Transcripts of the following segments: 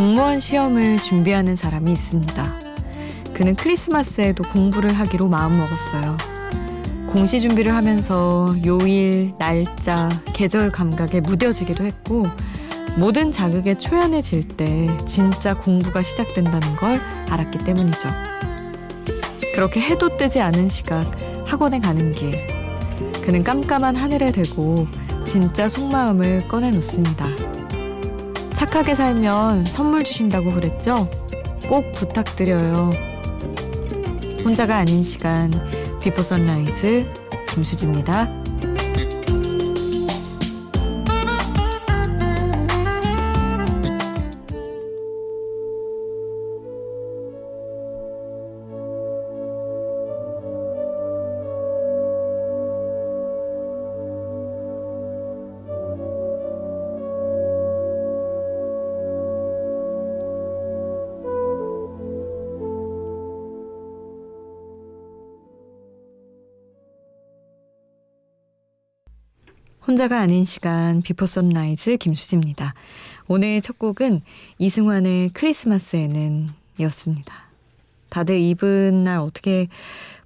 공무원 시험을 준비하는 사람이 있습니다. 그는 크리스마스에도 공부를 하기로 마음먹었어요. 공시 준비를 하면서 요일, 날짜, 계절 감각에 무뎌지기도 했고 모든 자극에 초연해질 때 진짜 공부가 시작된다는 걸 알았기 때문이죠. 그렇게 해도 뜨지 않은 시각 학원에 가는 길 그는 깜깜한 하늘에 대고 진짜 속마음을 꺼내놓습니다. 착하게 살면 선물 주신다고 그랬죠? 꼭 부탁드려요. 혼자가 아닌 시간 Before Sunrise 김수지입니다. 혼자가 아닌 시간 Before Sunrise 김수지입니다. 오늘 첫 곡은 이승환의 크리스마스에는 이었습니다. 다들 이브날 어떻게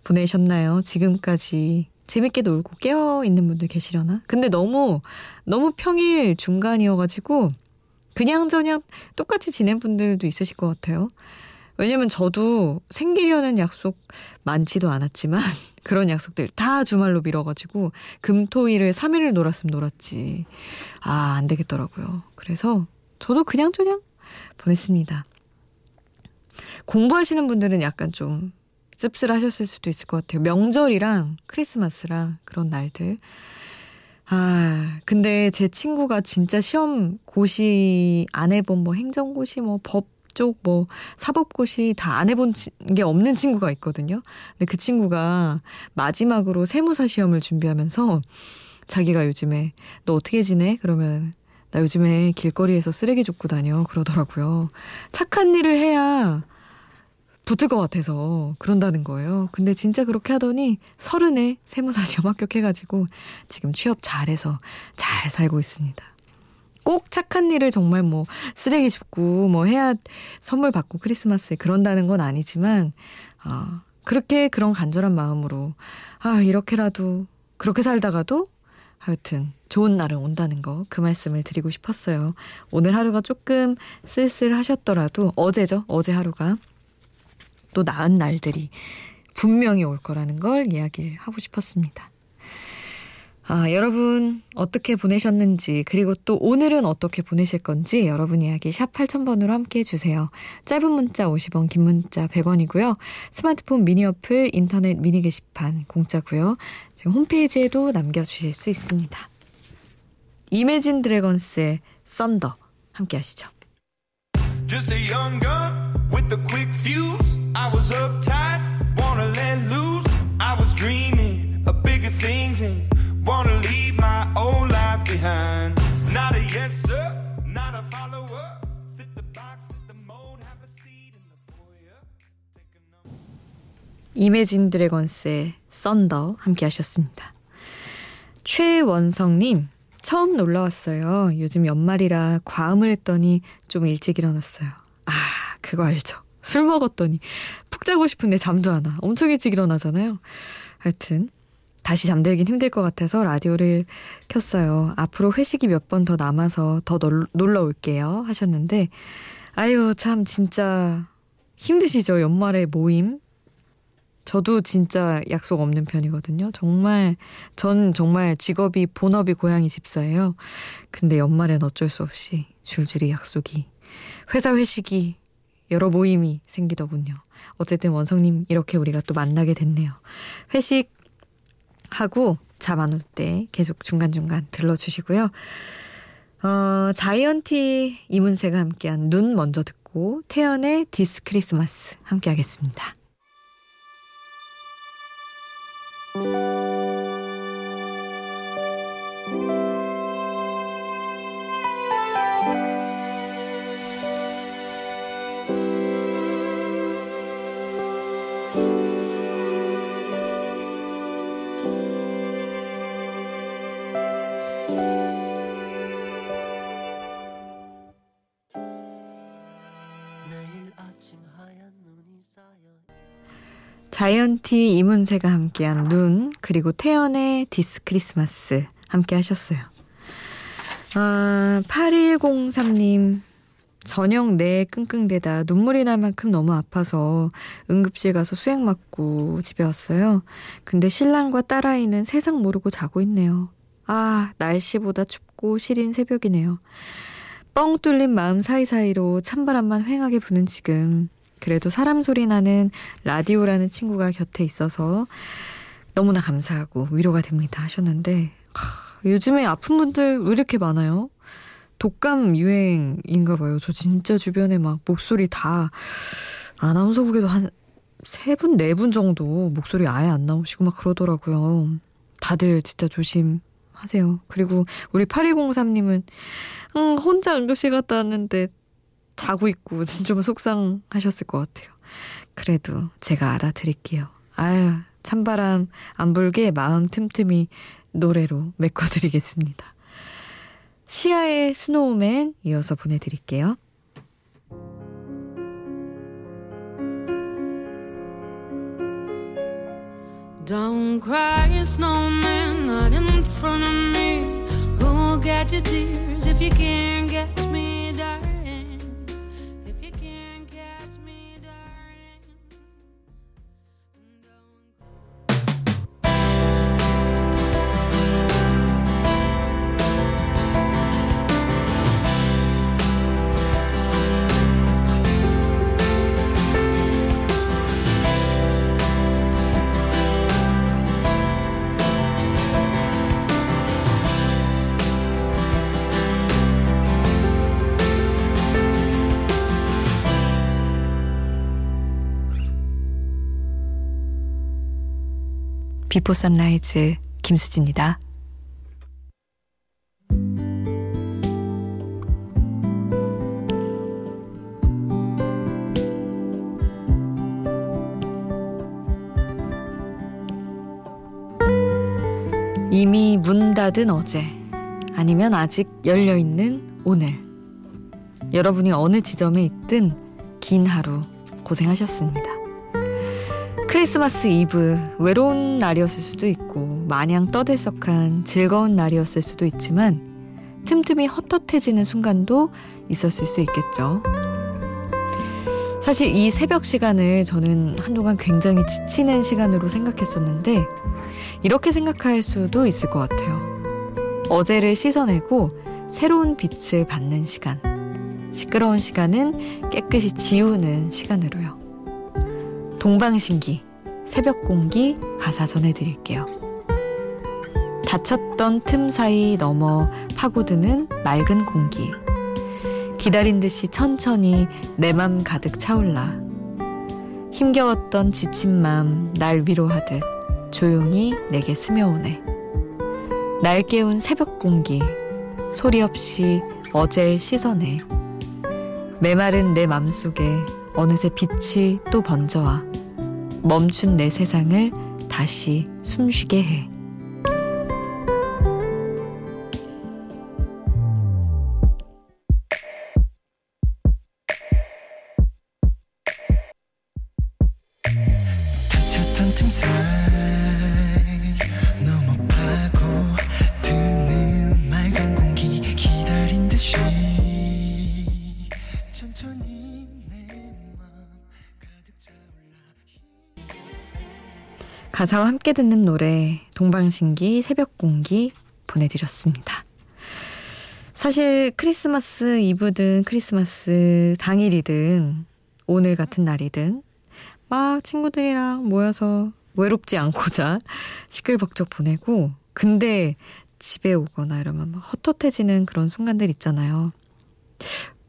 보내셨나요? 지금까지 재밌게 놀고 깨어 있는 분들 계시려나? 근데 너무 너무 평일 중간이어가지고 그냥저냥 똑같이 지낸 분들도 있으실 것 같아요. 왜냐면 저도 생기려는 약속 많지도 않았지만 그런 약속들 다 주말로 미뤄가지고 금토일을 3일을 놀았으면 놀았지. 아, 안 되겠더라고요. 그래서 저도 그냥저냥 보냈습니다. 공부하시는 분들은 약간 좀 씁쓸하셨을 수도 있을 것 같아요. 명절이랑 크리스마스랑 그런 날들. 아, 근데 제 친구가 진짜 시험 고시 안 해본 뭐 행정고시 뭐 법 쪽 뭐 사법고시 다 안 해본 게 없는 친구가 있거든요. 근데 그 친구가 마지막으로 세무사 시험을 준비하면서 자기가 요즘에 너 어떻게 지내? 그러면 나 요즘에 길거리에서 쓰레기 줍고 다녀 그러더라고요. 착한 일을 해야 붙을 것 같아서 그런다는 거예요. 근데 진짜 그렇게 하더니 서른에 세무사 시험 합격해가지고 지금 취업 잘해서 잘 살고 있습니다. 꼭 착한 일을 정말 뭐 쓰레기 줍고 뭐 해야 선물 받고 크리스마스에 그런다는 건 아니지만 아 그렇게 그런 간절한 마음으로 아 이렇게라도 그렇게 살다가도 하여튼 좋은 날은 온다는 거 그 말씀을 드리고 싶었어요. 오늘 하루가 조금 쓸쓸하셨더라도 어제죠. 어제 하루가 또 나은 날들이 분명히 올 거라는 걸 이야기를 하고 싶었습니다. 아, 여러분 어떻게 보내셨는지 그리고 또 오늘은 어떻게 보내실 건지 여러분 이야기 샵 8000번으로 함께 해주세요. 짧은 문자 50원 긴 문자 100원이고요. 스마트폰 미니 어플 인터넷 미니 게시판 공짜고요. 지금 홈페이지에도 남겨주실 수 있습니다. 이매진 드래건스의 썬더 함께 하시죠. 이매진 드래건스의 썬더 함께 하셨습니다. 최원성님, 처음 놀러 왔어요. 요즘 연말이라 과음을 했더니 좀 일찍 일어났어요. 아, 그거 알죠. 술 먹었더니 푹 자고 싶은데 잠도 안 와. 엄청 일찍 일어나잖아요. 하여튼 다시 잠들긴 힘들 것 같아서 라디오를 켰어요. 앞으로 회식이 몇 번 더 남아서 더 놀러 올게요. 하셨는데, 아유, 참, 진짜 힘드시죠? 연말에 모임? 저도 진짜 약속 없는 편이거든요. 정말, 전 정말 직업이 본업이 고양이 집사예요. 근데 연말엔 어쩔 수 없이 줄줄이 약속이, 회사 회식이, 여러 모임이 생기더군요. 어쨌든 원성님 이렇게 우리가 또 만나게 됐네요. 회식 하고 잠 안 올 때 계속 중간중간 들러주시고요. 어, 자이언티 이문세가 함께한 눈 먼저 듣고 태연의 디스 크리스마스 함께 하겠습니다. Música 자이언티 이문세가 함께한 눈 그리고 태연의 This Christmas 함께 하셨어요. 아, 8103님 저녁 내 끙끙대다 눈물이 날 만큼 너무 아파서 응급실 가서 수액 맞고 집에 왔어요. 근데 신랑과 딸아이는 세상 모르고 자고 있네요. 아, 날씨보다 춥고 시린 새벽이네요. 뻥 뚫린 마음 사이사이로 찬바람만 휑하게 부는 지금 그래도 사람 소리 나는 라디오라는 친구가 곁에 있어서 너무나 감사하고 위로가 됩니다 하셨는데 하, 요즘에 아픈 분들 왜 이렇게 많아요? 독감 유행인가 봐요. 저 진짜 주변에 막 목소리 다 아나운서국에도 한 세 분, 네 분 정도 목소리 아예 안 나오시고 막 그러더라고요. 다들 진짜 조심하세요. 그리고 우리 8203님은 음, 혼자 응급실 갔다 왔는데 자고 있고 진짜 속상하셨을 것 같아요. 그래도 제가 알아드릴게요. 아유, 찬바람 안 불게 마음 틈틈이 노래로 메꿔드리겠습니다. 시아의 스노우맨 이어서 보내드릴게요. Before Sunrise 김수지입니다. 이미 문 닫은 어제 아니면 아직 열려 있는 오늘 여러분이 어느 지점에 있든 긴 하루 고생하셨습니다. 크리스마스 이브 외로운 날이었을 수도 있고 마냥 떠들썩한 즐거운 날이었을 수도 있지만 틈틈이 헛헛해지는 순간도 있었을 수 있겠죠. 사실 이 새벽 시간을 저는 한동안 굉장히 지치는 시간으로 생각했었는데 이렇게 생각할 수도 있을 것 같아요. 어제를 씻어내고 새로운 빛을 받는 시간. 시끄러운 시간은 깨끗이 지우는 시간으로요. 동방신기, 새벽 공기 가사 전해드릴게요. 닫혔던 틈 사이 넘어 파고드는 맑은 공기. 기다린 듯이 천천히 내 맘 가득 차올라. 힘겨웠던 지친 맘 날 위로하듯 조용히 내게 스며오네. 날 깨운 새벽 공기 소리 없이 어젤 씻어내. 메마른 내 맘속에 어느새 빛이 또 번져와 멈춘 내 세상을 다시 숨쉬게 해. 가사와 함께 듣는 노래 동방신기 새벽공기 보내드렸습니다. 사실 크리스마스 이브든 크리스마스 당일이든 오늘 같은 날이든 막 친구들이랑 모여서 외롭지 않고자 시끌벅적 보내고 근데 집에 오거나 이러면 막 헛헛해지는 그런 순간들 있잖아요.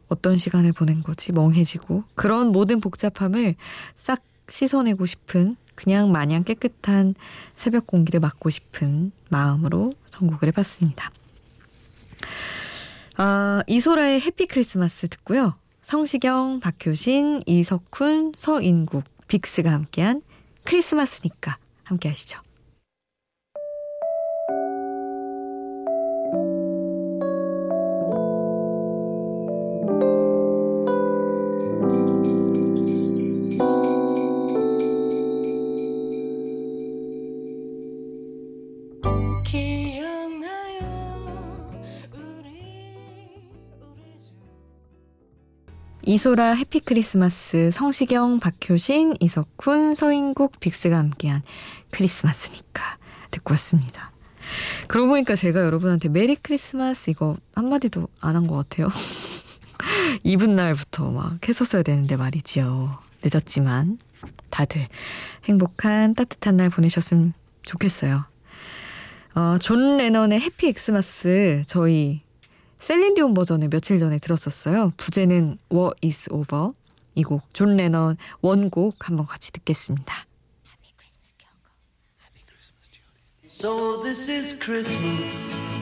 어떤 시간을 보낸 거지 멍해지고 그런 모든 복잡함을 싹 씻어내고 싶은 그냥 마냥 깨끗한 새벽 공기를 맡고 싶은 마음으로 선곡을 해봤습니다. 아, 이소라의 해피 크리스마스 듣고요. 성시경, 박효신, 이석훈, 서인국, 빅스가 함께한 크리스마스니까 함께 하시죠. 이소라 Happy Christmas 성시경 박효신 이석훈 서인국 빅스가 함께한 크리스마스니까 듣고 왔습니다. 그러고 보니까 제가 여러분한테 Merry Christmas 이거 한마디도 안 한 것 같아요. 이브날부터 막 했었어야 되는데 말이지요. 늦었지만 다들 행복한 따뜻한 날 보내셨으면 좋겠어요. 어, 존 레넌의 Happy Xmas 저희 셀린디온 버전을 며칠 전에 들었었어요. 부제는 War is over. 이 곡 존 레넌 원곡 한번 같이 듣겠습니다. So this is Christmas.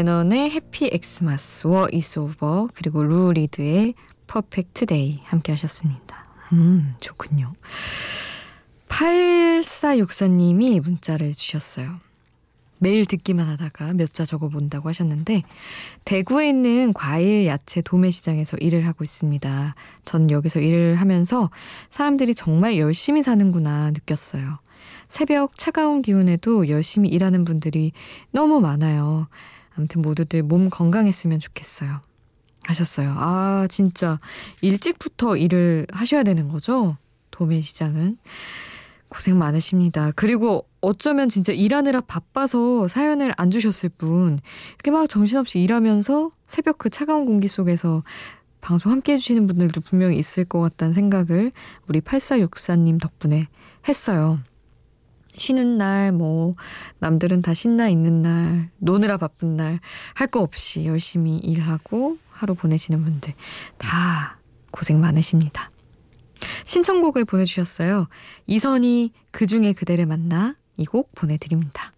레넌의 Happy Xmas, War Is Over, 그리고 루 리드의 Perfect Day 함께 하셨습니다. 음, 좋군요. 8464님이 문자를 주셨어요. 매일 듣기만 하다가 몇 자 적어본다고 하셨는데 대구에 있는 과일 야채 도매시장에서 일을 하고 있습니다. 전 여기서 일을 하면서 사람들이 정말 열심히 사는구나 느꼈어요. 새벽 차가운 기온에도 열심히 일하는 분들이 너무 많아요. 아무튼 모두들 몸 건강했으면 좋겠어요. 하셨어요. 아, 진짜 일찍부터 일을 하셔야 되는 거죠? 도매 시장은. 고생 많으십니다. 그리고 어쩌면 진짜 일하느라 바빠서 사연을 안 주셨을 뿐, 이렇게 막 정신없이 일하면서 새벽 그 차가운 공기 속에서 방송 함께 해주시는 분들도 분명히 있을 것 같다는 생각을 우리 8464님 덕분에 했어요. 쉬는 날, 뭐, 남들은 다 신나 있는 날, 노느라 바쁜 날, 할 거 없이 열심히 일하고 하루 보내시는 분들 다 고생 많으십니다. 신청곡을 보내주셨어요. 이선희 그 중에 그대를 만나 이 곡 보내드립니다.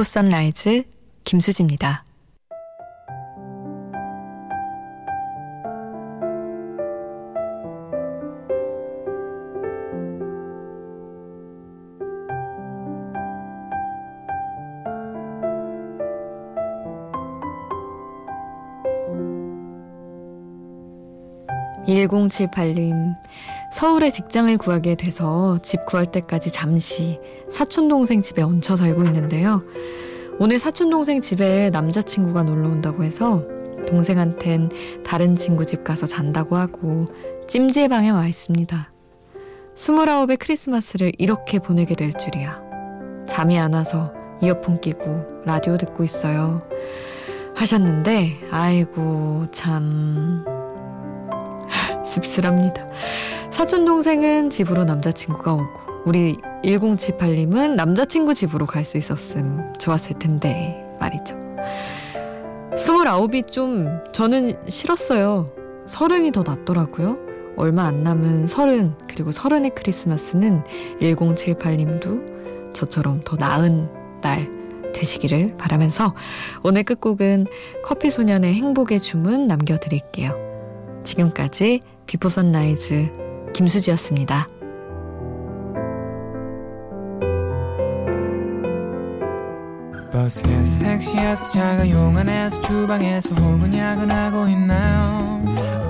비포 선라이즈 김수지입니다. (1078님) 서울에 직장을 구하게 돼서 집 구할 때까지 잠시 사촌동생 집에 얹혀 살고 있는데요. 오늘 사촌동생 집에 남자친구가 놀러 온다고 해서 동생한텐 다른 친구 집 가서 잔다고 하고 찜질 방에 와 있습니다. 스물아홉의 크리스마스를 이렇게 보내게 될 줄이야. 잠이 안 와서 이어폰 끼고 라디오 듣고 있어요. 하셨는데, 아이고, 참. 씁쓸합니다. 사촌 동생은 집으로 남자친구가 오고 우리 1078님은 남자친구 집으로 갈 수 있었음 좋았을 텐데 말이죠. 29이 좀 저는 싫었어요. 서른이 더 낫더라고요. 얼마 안 남은 서른 그리고 서른의 크리스마스는 1078님도 저처럼 더 나은 날 되시기를 바라면서 오늘 끝곡은 커피 소년의 행복의 주문 남겨드릴게요. 지금까지 Before Sunrise 김수지였습니다. 버스에서 택시에서 자가용 안에서 주방에서 혹은 야근하고 있나요?